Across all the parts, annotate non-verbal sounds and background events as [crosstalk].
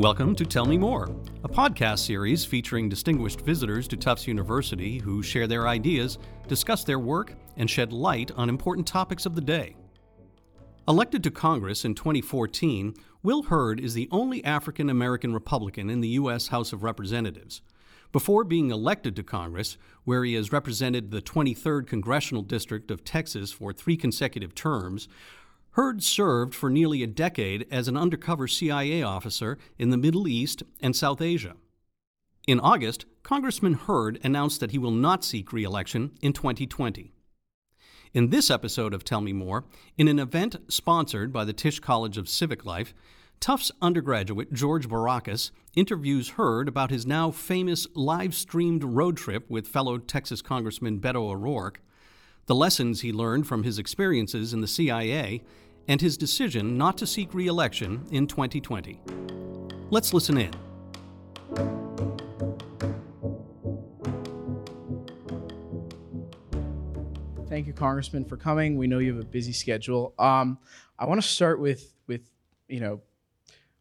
Welcome to Tell Me More, a podcast series featuring distinguished visitors to Tufts University who share their ideas, discuss their work, and shed light on important topics of the day. Elected to Congress in 2014, Will Hurd is the only African American Republican in the U.S. House of Representatives. Before being elected to Congress, where he has represented the 23rd Congressional District of Texas for three consecutive terms, Hurd served for nearly a decade as an undercover CIA officer in the Middle East and South Asia. In August, Congressman Hurd announced that he will not seek re election in 2020. In this episode of Tell Me More, in an event sponsored by the Tisch College of Civic Life, Tufts undergraduate George Barakis interviews Hurd about his now famous live streamed road trip with fellow Texas Congressman Beto O'Rourke, the lessons he learned from his experiences in the CIA, and his decision not to seek re election in 2020. Let's listen in. Thank you, Congressman, for coming. We know you have a busy schedule. Um, I want to start with with you know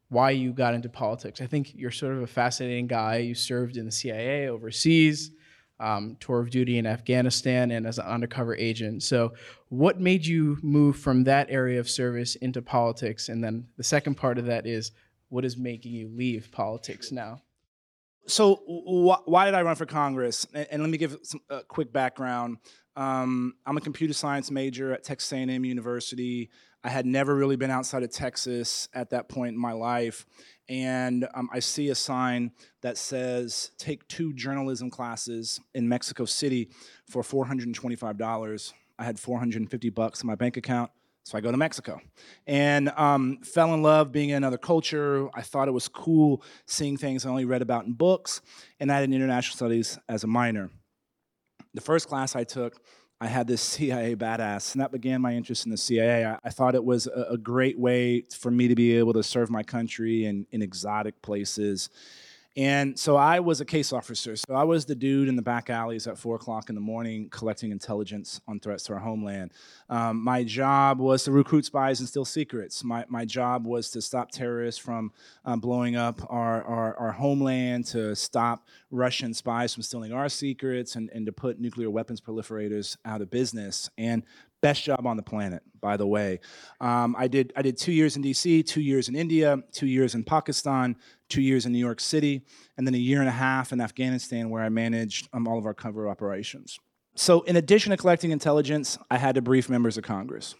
why you got into politics. I think you're sort of a fascinating guy. You served in the CIA overseas, um, tour of duty in Afghanistan, and as an undercover agent. So, what made you move from that area of service into politics? And then the second part of that is, what is making you leave politics now? So, wh- why did I run for Congress? And, and let me give some uh, quick background. Um, I'm a computer science major at Texas A&M University. I had never really been outside of Texas at that point in my life. And um, I see a sign that says, take two journalism classes in Mexico City for $425. I had 450 bucks in my bank account. So I go to Mexico and um, fell in love being in another culture. I thought it was cool seeing things I only read about in books. And I had international studies as a minor. The first class I took I had this [laughs] CIA badass, and that began my interest in the CIA. I, I thought it was a, a, great way for me to be able to serve my country in, in exotic places. And so I was a case officer. So I was the dude in the back alleys at four o'clock in the morning collecting intelligence on threats to our homeland. Um, my job was to recruit spies and steal secrets. My, my job was to stop terrorists from um, blowing up our, our, our, homeland, to stop Russian spies from stealing our secrets, and, and to put nuclear weapons proliferators out of business. And best job on the planet, by the way. Um, I did I did two years in D.C., two years in India, two years in Pakistan, two years in New York City, and then a year and a half in Afghanistan, where I managed um, all of our cover operations. So, in addition to collecting intelligence, I had to brief members of Congress.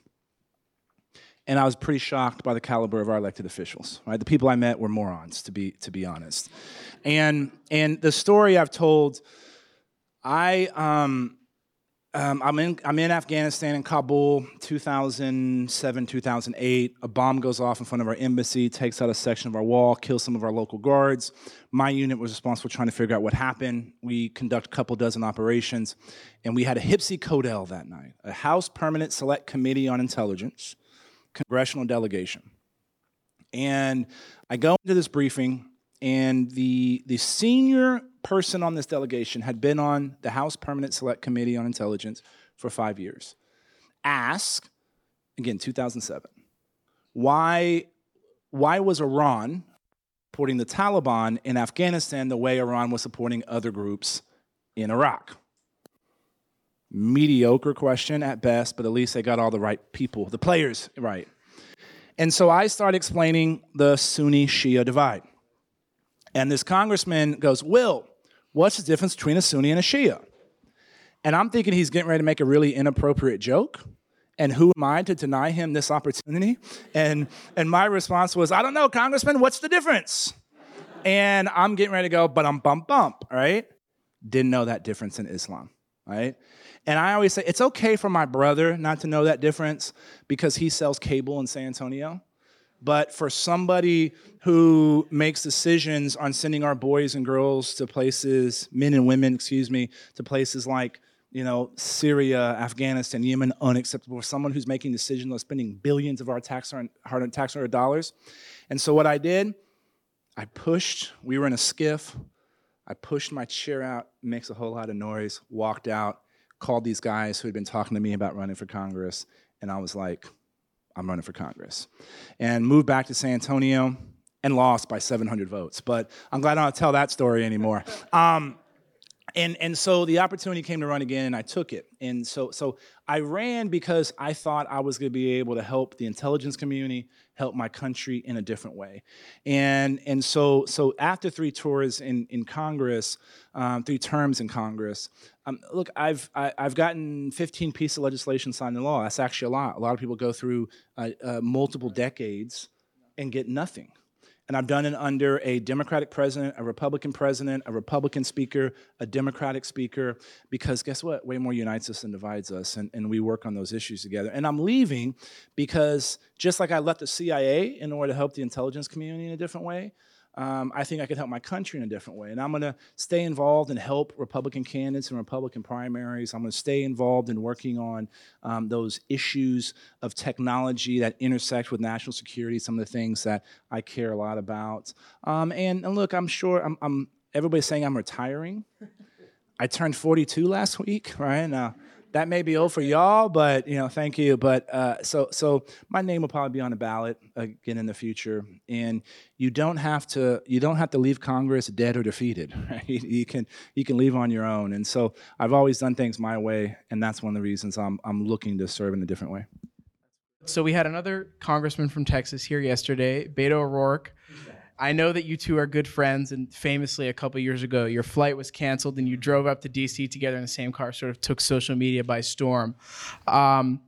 And I was pretty shocked by the caliber of our elected officials. Right, the people I met were morons, to be to be honest. And and the story I've told, I um, um, I'm in I'm in Afghanistan in Kabul, 2007, 2008. A bomb goes off in front of our embassy, takes out a section of our wall, kills some of our local guards. My unit was responsible trying to figure out what happened. We conduct a couple dozen operations, and we had a HPSCI Codel that night, a House Permanent Select Committee on Intelligence, congressional delegation. And I go into this briefing, and the the senior person on this delegation had been on the House Permanent Select Committee on Intelligence for five years. Ask, again, 2007, why, why was Iran supporting the Taliban in Afghanistan the way Iran was supporting other groups in Iraq? Mediocre question at best, but at least they got all the right people, the players right. And so I started explaining the Sunni Shia divide. And this congressman goes, Will, what's the difference between a Sunni and a Shia? And I'm thinking he's getting ready to make a really inappropriate joke. And who am I to deny him this opportunity? And, and my response was, I don't know, Congressman, what's the difference? And I'm getting ready to go, but I'm bump bump, right? Didn't know that difference in Islam, right? And I always say, it's okay for my brother not to know that difference because he sells cable in San Antonio. But for somebody who makes decisions on sending our boys and girls to places, men and women, excuse me, to places like you know, Syria, Afghanistan, Yemen, unacceptable. For someone who's making decisions on spending billions of our tax hard tax dollars. And so what I did, I pushed. We were in a SCIF. I pushed my chair out, makes a whole lot of noise, walked out, called these guys who had been talking to me about running for Congress, and I was like, I'm running for Congress. And moved back to San Antonio, and lost by 700 votes. But I'm glad I don't tell that story anymore. Um, and and so the opportunity came to run again and i took it. And so so i ran because i thought i was going to be able to help the intelligence community help my country in a different way. And and so so after three tours in in congress um, three terms in congress um, look i've I, have i have gotten 15 pieces of legislation signed in law. That's actually a lot. A lot of people go through uh, uh, multiple decades and get nothing and I've done it under a Democratic president, a Republican president, a Republican speaker, a Democratic speaker, because guess what? Way more unites us than divides us, and, and we work on those issues together. And I'm leaving because just like I left the CIA in order to help the intelligence community in a different way, um, I think I could help my country in a different way. And I'm going to stay involved and help Republican candidates and Republican primaries. I'm going to stay involved in working on um, those issues of technology that intersect with national security, some of the things that I care a lot about. Um, and, and, look, I'm sure I'm, I'm everybody's saying I'm retiring. I turned 42 last week, right? Now, that may be old for y'all, but you know, thank you. But uh, so so my name will probably be on the ballot again in the future, and you don't have to you don't have to leave Congress dead or defeated. [laughs] Right? You can you can leave on your own. And so I've always done things my way, and that's one of the reasons I'm I'm looking to serve in a different way. So we had another congressman from Texas here yesterday, Beto O'Rourke. I know that you two are good friends, and famously, a couple years ago, your flight was canceled, and you drove up to DC together in the same car. Sort of took social media by storm. Um,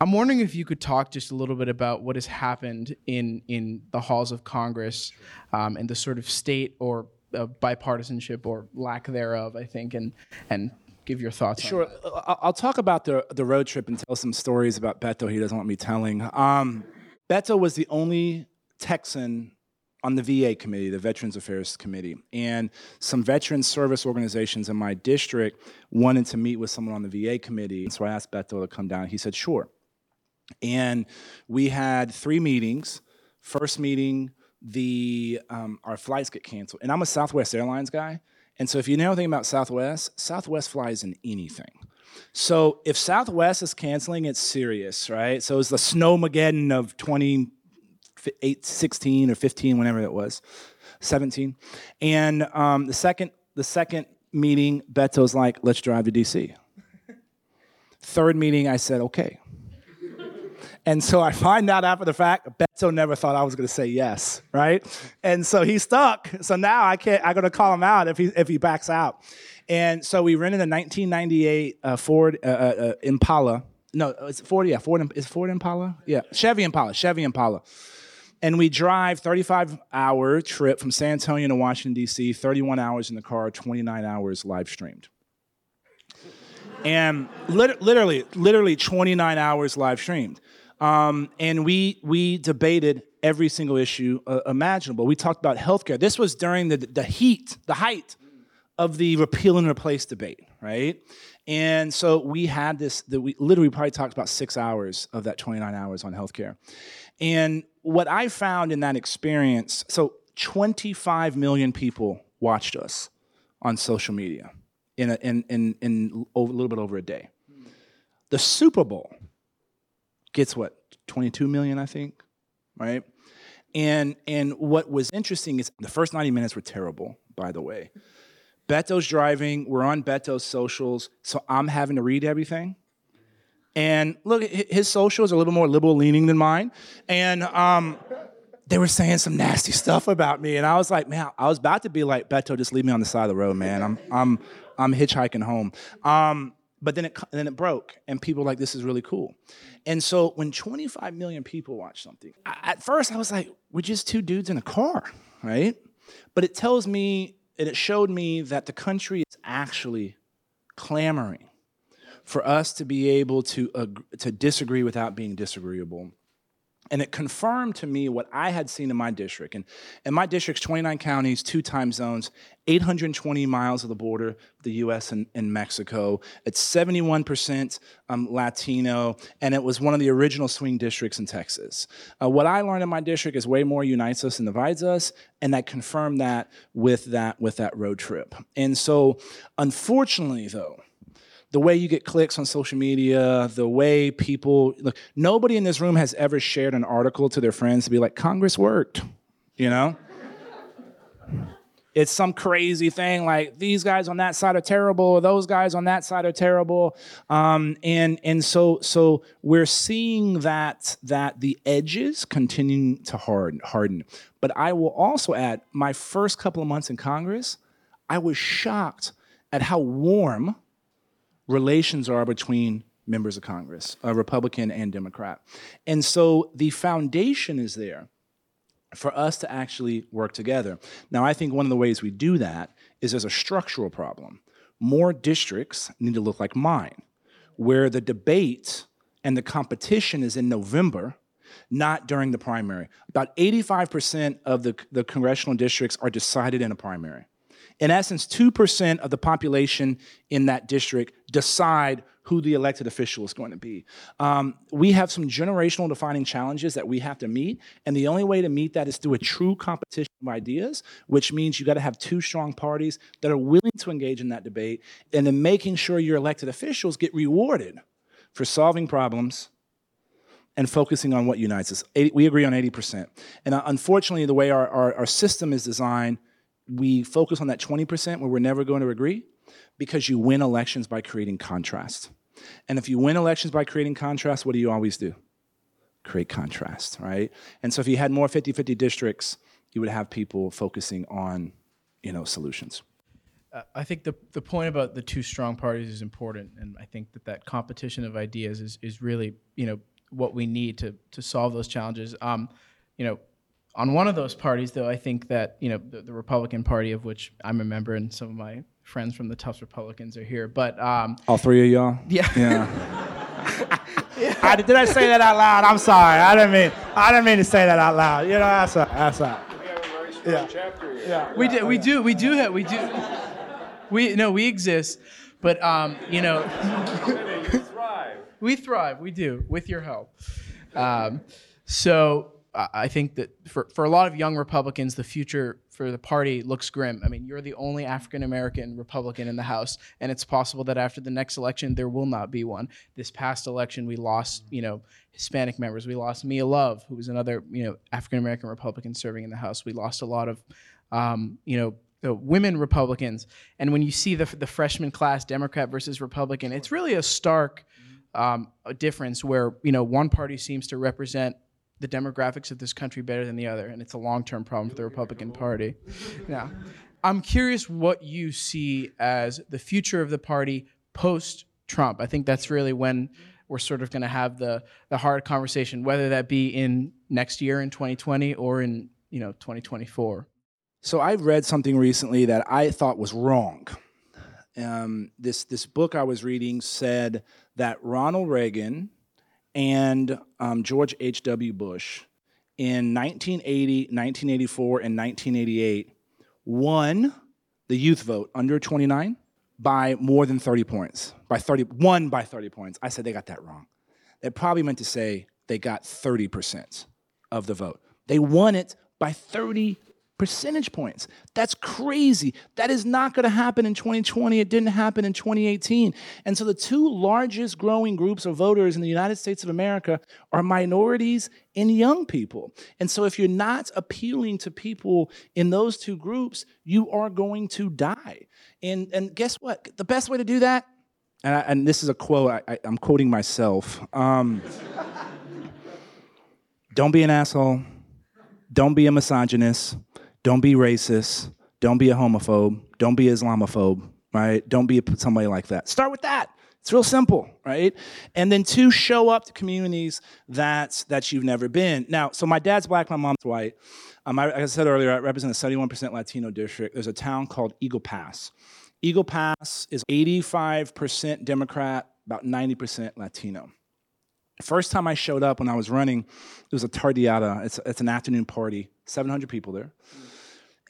I'm wondering if you could talk just a little bit about what has happened in in the halls of Congress um, and the sort of state or uh, bipartisanship or lack thereof. I think, and and give your thoughts. Sure, I'll talk about the the road trip and tell some stories about Beto. He doesn't want me telling. Um, Beto was the only Texan on the VA committee, the Veterans Affairs Committee, and some veteran service organizations in my district wanted to meet with someone on the VA committee. And So I asked Beto to come down. He said, sure. And we had three meetings. First meeting, the um, our flights get canceled. And I'm a Southwest Airlines guy. And so if you know anything about Southwest, Southwest flies in anything. So if Southwest is canceling, it's serious, right? So it's the snowmageddon of 20 eight, 16 or 15, whenever it was, 17. And um, the second the second meeting, Beto's like, let's drive to DC. Third meeting, I said, okay. And so I find out after the fact, Beto never thought I was to say yes, right? And so he's stuck. So now I can't. I'm to call him out if he if he backs out. And so we rented a 1998 uh, Ford uh, uh, uh, Impala. No, it's Ford. Yeah, Ford. Is Ford Impala? Yeah, Chevy Impala. Chevy Impala and we drive 35 hour trip from San Antonio to Washington D.C. 31 hours in the car, 29 hours live streamed, and lit- literally, literally 29 hours live streamed. Um, and we we debated every single issue uh, imaginable. We talked about healthcare. This was during the the heat, the height of the repeal and replace debate, right? And so we had this, that we literally probably talked about six hours of that 29 hours on healthcare. And what I found in that experience so 25 million people watched us on social media in a, in, in, in a little bit over a day. The Super Bowl gets what, 22 million, I think, right? And, and what was interesting is the first 90 minutes were terrible, by the way. Beto's driving, we're on Beto's socials, so I'm having to read everything. And look, his socials are a little more liberal leaning than mine. And um, they were saying some nasty stuff about me. And I was like, man, I was about to be like, Beto, just leave me on the side of the road, man. I'm, I'm, I'm hitchhiking home. Um, but then it, then it broke, and people like, this is really cool. And so when 25 million people watch something, I, at first I was like, we're just two dudes in a car, right? But it tells me, and it showed me that the country is actually clamoring for us to be able to, uh, to disagree without being disagreeable. And it confirmed to me what I had seen in my district. And, and my district's 29 counties, two time zones, 820 miles of the border, the US and, and Mexico. It's 71% um, Latino, and it was one of the original swing districts in Texas. Uh, what I learned in my district is way more unites us and divides us, and I confirmed that with that, with that road trip. And so, unfortunately, though, the way you get clicks on social media, the way people look, nobody in this room has ever shared an article to their friends to be like, Congress worked. you know? It's some crazy thing like these guys on that side are terrible, or those guys on that side are terrible, um, and and so so we're seeing that that the edges continuing to harden harden. But I will also add, my first couple of months in Congress, I was shocked at how warm relations are between members of Congress, a Republican and Democrat, and so the foundation is there for us to actually work together. Now, I think one of the ways we do that is there's a structural problem. More districts need to look like mine, where the debate and the competition is in November, not during the primary. About 85% of the, the congressional districts are decided in a primary. In essence, 2% of the population in that district decide who the elected official is going to be. Um, we have some generational defining challenges that we have to meet, and the only way to meet that is through a true competition of ideas, which means you got to have two strong parties that are willing to engage in that debate, and then making sure your elected officials get rewarded for solving problems and focusing on what unites us. we agree on 80%. And uh, unfortunately, the way our, our, our system is designed, we focus on that 20% where we're never going to agree because you win elections by creating contrast. And if you win elections by creating contrast, what do you always do? Create contrast, right? And so if you had more 50 50 districts, you would have people focusing on you know, solutions. Uh, I think the, the point about the two strong parties is important, and I think that that competition of ideas is, is really you know what we need to to solve those challenges. Um, you know, on one of those parties, though, I think that you know the, the Republican Party, of which I'm a member, and some of my friends from the Tufts Republicans are here. But um, all three of y'all. Yeah. Yeah. [laughs] I, did I say that out loud? I'm sorry. I didn't mean. I didn't mean to say that out loud. You know, that's a, that's a. Yeah. Chapter here. Yeah. We do. We do. We do have. We do. We no. We exist, but um, you know. [laughs] you thrive. We thrive. We do with your help. Um, so I think that for, for a lot of young Republicans, the future for the party looks grim. I mean, you're the only African American Republican in the House, and it's possible that after the next election, there will not be one. This past election, we lost, you know, Hispanic members. We lost Mia Love, who was another, you know, African American Republican serving in the House. We lost a lot of, um, you know, the women Republicans. And when you see the the freshman class, Democrat versus Republican, it's really a stark um, difference where you know one party seems to represent the demographics of this country better than the other, and it's a long-term problem for the Republican Party. [laughs] Now, I'm curious what you see as the future of the party post Trump. I think that's really when we're sort of going to have the the hard conversation, whether that be in next year in 2020 or in you know 2024. So I read something recently that I thought was wrong. Um, this this book I was reading said that Ronald Reagan and um, George H.W. Bush in 1980, 1984, and 1988 won the youth vote under 29 by more than 30 points. By 30, won by 30 points. I said they got that wrong. They probably meant to say they got 30% of the vote. They won it by 30 percentage points. That's crazy. That is not going to happen in 2020. It didn't happen in 2018. And so the two largest growing groups of voters in the United States of America are minorities and young people. And so if you're not appealing to people in those two groups, you are going to die. And, and guess what? The best way to do that, and, I, and this is a quote, I, am quoting myself. Um, [laughs] don't be an asshole. Don't be a misogynist don't be racist. Don't be a homophobe. Don't be Islamophobe, right? Don't be somebody like that. Start with that. It's real simple, right? And then two, show up to communities that that you've never been. Now, so my dad's black, my mom's white. Um, I, I said earlier, I represent a 71% Latino district. There's a town called Eagle Pass. Eagle Pass is 85% Democrat, about 90% Latino. First time I showed up when I was running, it was a tardeada. It's, it's an afternoon party, 700 people there.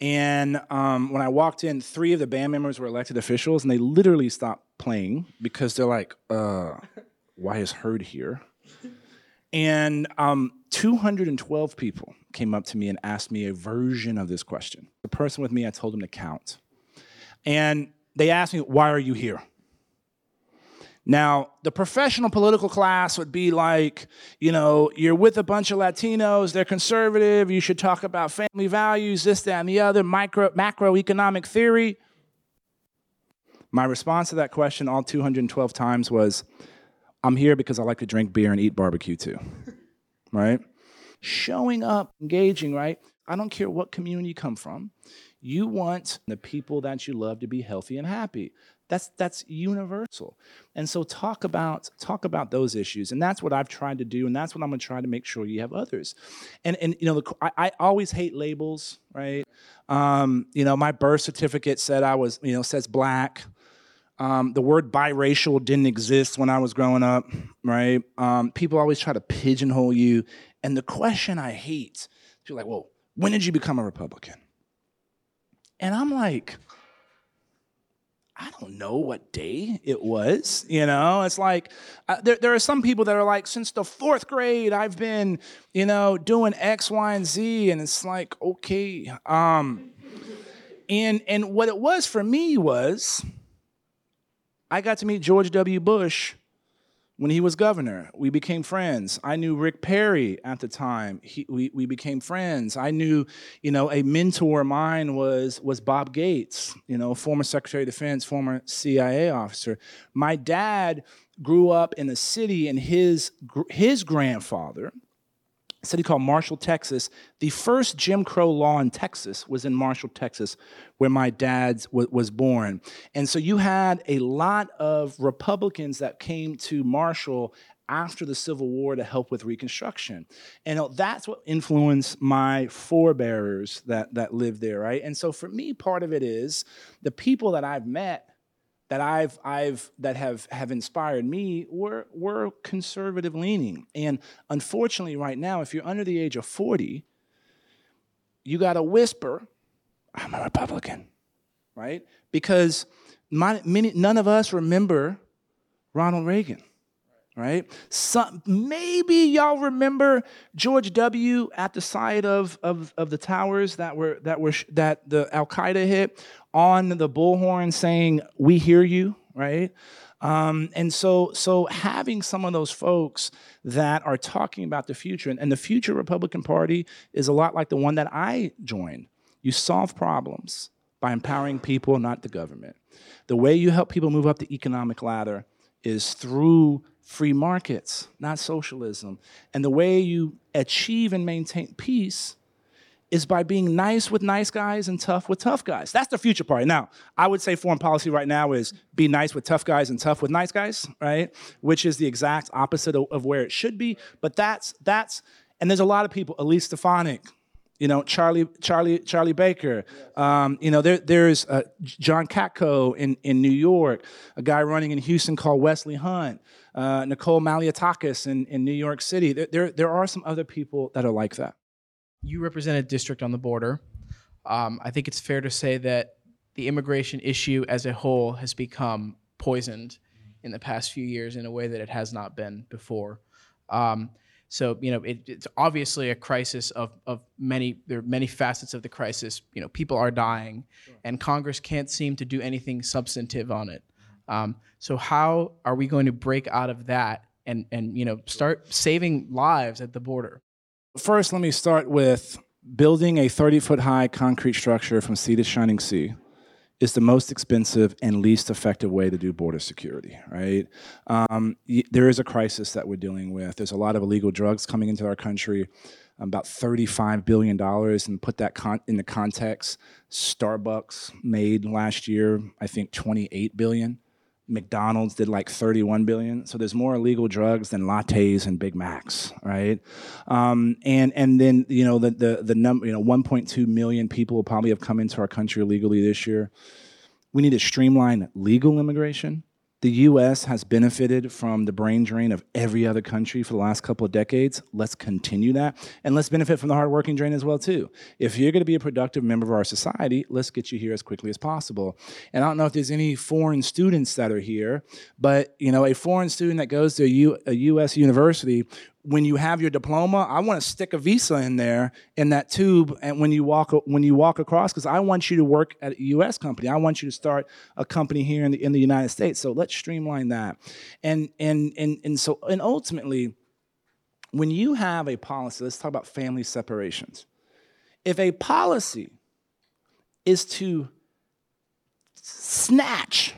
And um, when I walked in, three of the band members were elected officials, and they literally stopped playing because they're like, uh, why is Hurd here? And um, 212 people came up to me and asked me a version of this question. The person with me, I told them to count. And they asked me, why are you here? Now, the professional political class would be like, you know, you're with a bunch of Latinos, they're conservative, you should talk about family values, this, that, and the other, micro, macroeconomic theory. My response to that question all 212 times was, I'm here because I like to drink beer and eat barbecue too, [laughs] right? Showing up, engaging, right? I don't care what community you come from. You want the people that you love to be healthy and happy. That's that's universal. And so talk about talk about those issues. And that's what I've tried to do. And that's what I'm gonna try to make sure you have others. And and you know, the, I, I always hate labels, right? Um, you know, my birth certificate said I was, you know, says black. Um, the word biracial didn't exist when I was growing up, right? Um, people always try to pigeonhole you. And the question I hate, you're like, well, when did you become a Republican? And I'm like, I don't know what day it was. You know, it's like uh, there, there are some people that are like, since the fourth grade, I've been, you know, doing X, Y, and Z, and it's like, okay. Um, and and what it was for me was, I got to meet George W. Bush when he was governor. We became friends. I knew Rick Perry at the time. He, we, we became friends. I knew, you know, a mentor of mine was, was Bob Gates, you know, former Secretary of Defense, former CIA officer. My dad grew up in a city and his, his grandfather, city called Marshall, Texas. The first Jim Crow law in Texas was in Marshall, Texas, where my dad w- was born. And so you had a lot of Republicans that came to Marshall after the Civil War to help with Reconstruction. And uh, that's what influenced my forebearers that, that lived there, right? And so for me, part of it is the people that I've met that I've, I've that have, have inspired me were, were conservative leaning. And unfortunately, right now, if you're under the age of 40, you got to whisper, I'm a Republican, right? Because my, many, none of us remember Ronald Reagan right? Some, maybe y'all remember George W. at the side of, of, of the towers that were that were that the Al Qaeda hit on the bullhorn saying, "We hear you," right? Um, and so, so having some of those folks that are talking about the future, and, and the future Republican Party is a lot like the one that I joined. You solve problems by empowering people, not the government. The way you help people move up the economic ladder is through free markets, not socialism. And the way you achieve and maintain peace is by being nice with nice guys and tough with tough guys. That's the future party. Now, I would say foreign policy right now is be nice with tough guys and tough with nice guys, right? Which is the exact opposite of, of where it should be. But that's that's and there's a lot of people, Elise Stefanik, you know Charlie Charlie Charlie Baker. Um, you know there there's uh, John Katko in in New York, a guy running in Houston called Wesley Hunt, uh, Nicole Malliotakis in in New York City. There, there there are some other people that are like that. You represent a district on the border. Um, I think it's fair to say that the immigration issue as a whole has become poisoned in the past few years in a way that it has not been before. Um, so you know, it, it's obviously a crisis of of many. There are many facets of the crisis. You know, people are dying, sure. and Congress can't seem to do anything substantive on it. Um, so how are we going to break out of that and and you know start saving lives at the border? First, let me start with building a 30 foot high concrete structure from sea to shining sea is the most expensive and least effective way to do border security, right? Um, there is a crisis that we're dealing with. There's a lot of illegal drugs coming into our country, about $35 billion. And put that con- in the context, Starbucks made last year, I think, 28 billion. McDonald's did like 31 billion. So there's more illegal drugs than lattes and Big Macs, right? Um, and and then you know the the the number you know 1.2 million people will probably have come into our country illegally this year. We need to streamline legal immigration the US has benefited from the brain drain of every other country for the last couple of decades. Let's continue that. And let's benefit from the hardworking drain as well, too. If you're going to be a productive member of our society, let's get you here as quickly as possible. And I don't know if there's any foreign students that are here, but you know, a foreign student that goes to a, U, a US university when you have your diploma, I want to stick a visa in there in that tube, and when you walk when you walk across, because I want you to work at a U.S. company. I want you to start a company here in the in the United States. So let's streamline that, and and and and so and ultimately, when you have a policy, let's talk about family separations. If a policy is to snatch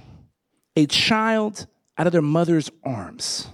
a child out of their mother's arms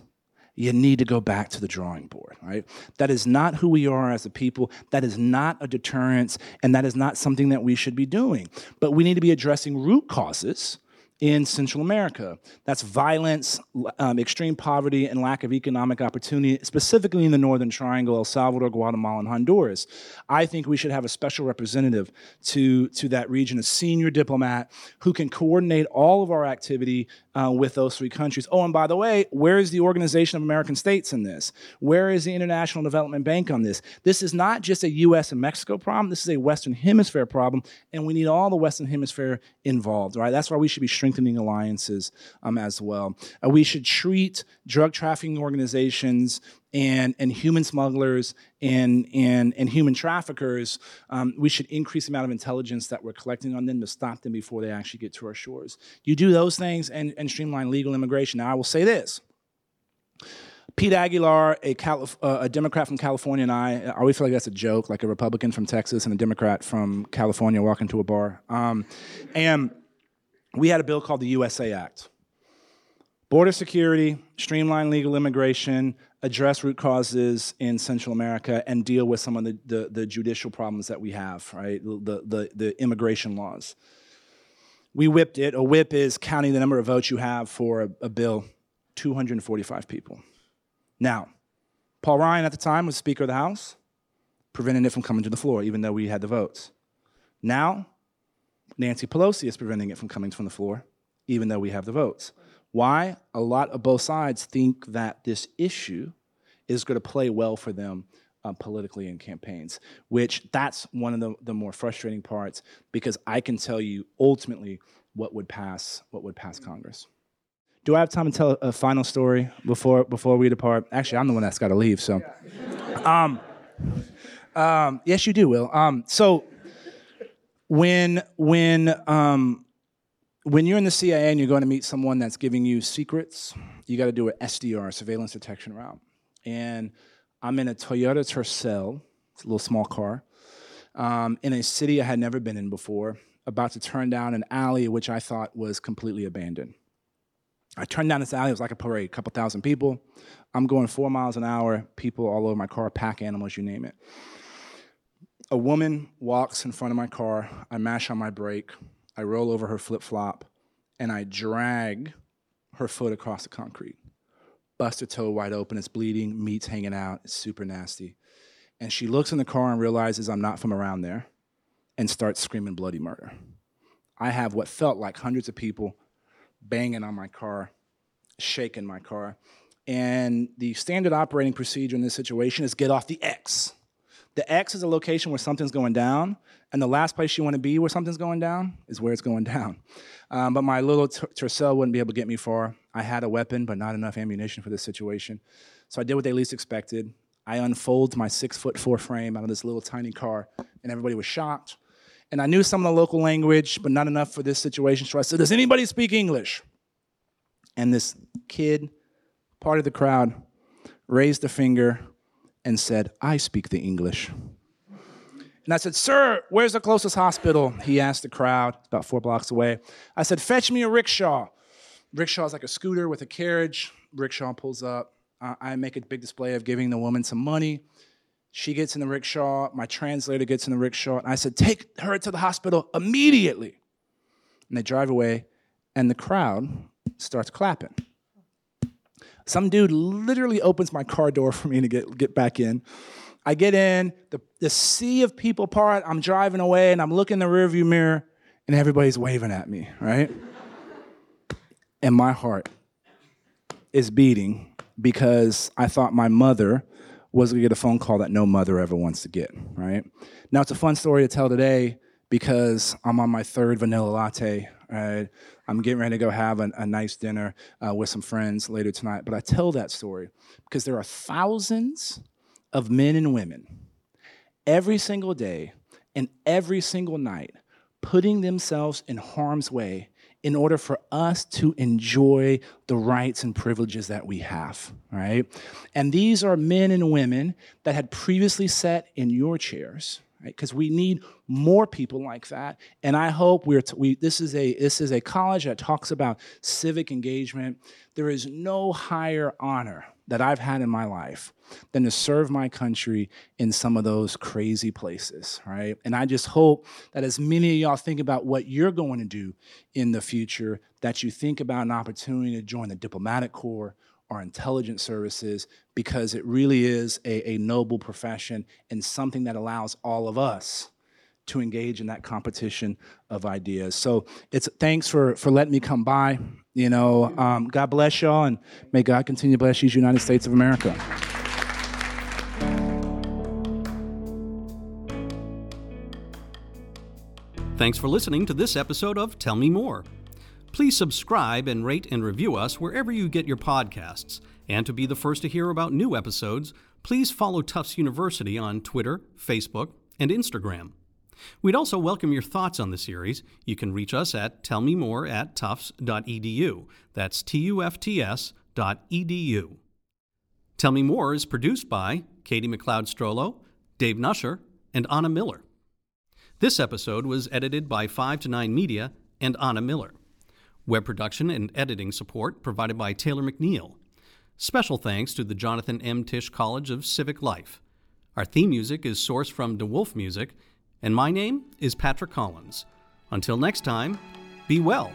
you need to go back to the drawing board, right? That is not who we are as a people. That is not a deterrence, and that is not something that we should be doing. But we need to be addressing root causes in Central America. That's violence, um, extreme poverty, and lack of economic opportunity, specifically in the Northern Triangle, El Salvador, Guatemala, and Honduras. I think we should have a special representative to, to that region, a senior diplomat who can coordinate all of our activity uh, with those three countries. Oh, and by the way, where is the Organization of American States in this? Where is the International Development Bank on this? This is not just a US and Mexico problem, this is a Western Hemisphere problem, and we need all the Western Hemisphere involved, right? That's why we should be strengthening alliances um, as well. Uh, we should treat drug trafficking organizations and, and human smugglers and, and, and human traffickers, um, we should increase the amount of intelligence that we're collecting on them to stop them before they actually get to our shores. You do those things and, and streamline legal immigration. Now, I will say this. Pete Aguilar, a, Calif- uh, a, Democrat from California, and I, I always feel like that's a joke, like a Republican from Texas and a Democrat from California walking to a bar. Um, and we had a bill called the USA Act. Border security, streamline legal immigration, address root causes in Central America, and deal with some of the, the, the judicial problems that we have, right? The, the, the immigration laws. We whipped it. A whip is counting the number of votes you have for a, a bill 245 people. Now, Paul Ryan at the time was Speaker of the House, preventing it from coming to the floor, even though we had the votes. Now, Nancy Pelosi is preventing it from coming from the floor, even though we have the votes. Why? A lot of both sides think that this issue is going to play well for them uh, politically in campaigns, which that's one of the, the more frustrating parts because I can tell you ultimately what would pass what would pass Congress. Do I have time to tell a final story before before we depart? Actually, I'm the one that's got to leave. So, um, um, yes, you do, Will. Um, so when when um, when you're in the CIA and you're going to meet someone that's giving you secrets, you got to do an SDR, surveillance detection route. And I'm in a Toyota Tercel, it's a little small car, um, in a city I had never been in before, about to turn down an alley which I thought was completely abandoned. I turned down this alley, it was like a parade, a couple thousand people. I'm going four miles an hour, people all over my car, pack animals, you name it. A woman walks in front of my car, I mash on my brake, I roll over her flip flop and I drag her foot across the concrete. Bust her toe wide open, it's bleeding, meat's hanging out, it's super nasty. And she looks in the car and realizes I'm not from around there and starts screaming bloody murder. I have what felt like hundreds of people banging on my car, shaking my car. And the standard operating procedure in this situation is get off the X. The X is a location where something's going down, and the last place you want to be where something's going down is where it's going down. Um, but my little ter- Tercel wouldn't be able to get me far. I had a weapon, but not enough ammunition for this situation. So I did what they least expected. I unfolded my six foot four frame out of this little tiny car, and everybody was shocked. And I knew some of the local language, but not enough for this situation. So I said, Does anybody speak English? And this kid, part of the crowd, raised a finger and said, I speak the English. And I said, Sir, where's the closest hospital? He asked the crowd, about four blocks away. I said, Fetch me a rickshaw. Rickshaw is like a scooter with a carriage. Rickshaw pulls up. I make a big display of giving the woman some money. She gets in the rickshaw. My translator gets in the rickshaw. And I said, Take her to the hospital immediately. And they drive away, and the crowd starts clapping. Some dude literally opens my car door for me to get, get back in. I get in, the, the sea of people part, I'm driving away and I'm looking in the rearview mirror and everybody's waving at me, right? [laughs] and my heart is beating because I thought my mother was gonna get a phone call that no mother ever wants to get, right? Now it's a fun story to tell today because I'm on my third vanilla latte, right? I'm getting ready to go have a, a nice dinner uh, with some friends later tonight. But I tell that story because there are thousands of men and women every single day and every single night putting themselves in harm's way in order for us to enjoy the rights and privileges that we have, right? And these are men and women that had previously sat in your chairs, right? Because we need more people like that. And I hope we're t- we this is a this is a college that talks about civic engagement. There is no higher honor that I've had in my life than to serve my country in some of those crazy places, right? And I just hope that as many of y'all think about what you're going to do in the future, that you think about an opportunity to join the diplomatic corps or intelligence services because it really is a, a noble profession and something that allows all of us to engage in that competition of ideas. So it's thanks for for letting me come by. You know, um, God bless y'all, and may God continue to bless these United States of America. Thanks for listening to this episode of Tell Me More. Please subscribe and rate and review us wherever you get your podcasts. And to be the first to hear about new episodes, please follow Tufts University on Twitter, Facebook, and Instagram. We'd also welcome your thoughts on the series. You can reach us at tellmemore at tufts.edu. That's T U F T S dot edu. Tell Me More is produced by Katie McLeod Strollo, Dave Nusher, and Anna Miller. This episode was edited by 5 to 9 Media and Anna Miller. Web production and editing support provided by Taylor McNeil. Special thanks to the Jonathan M. Tisch College of Civic Life. Our theme music is sourced from De Wolfe Music, and my name is Patrick Collins. Until next time, be well.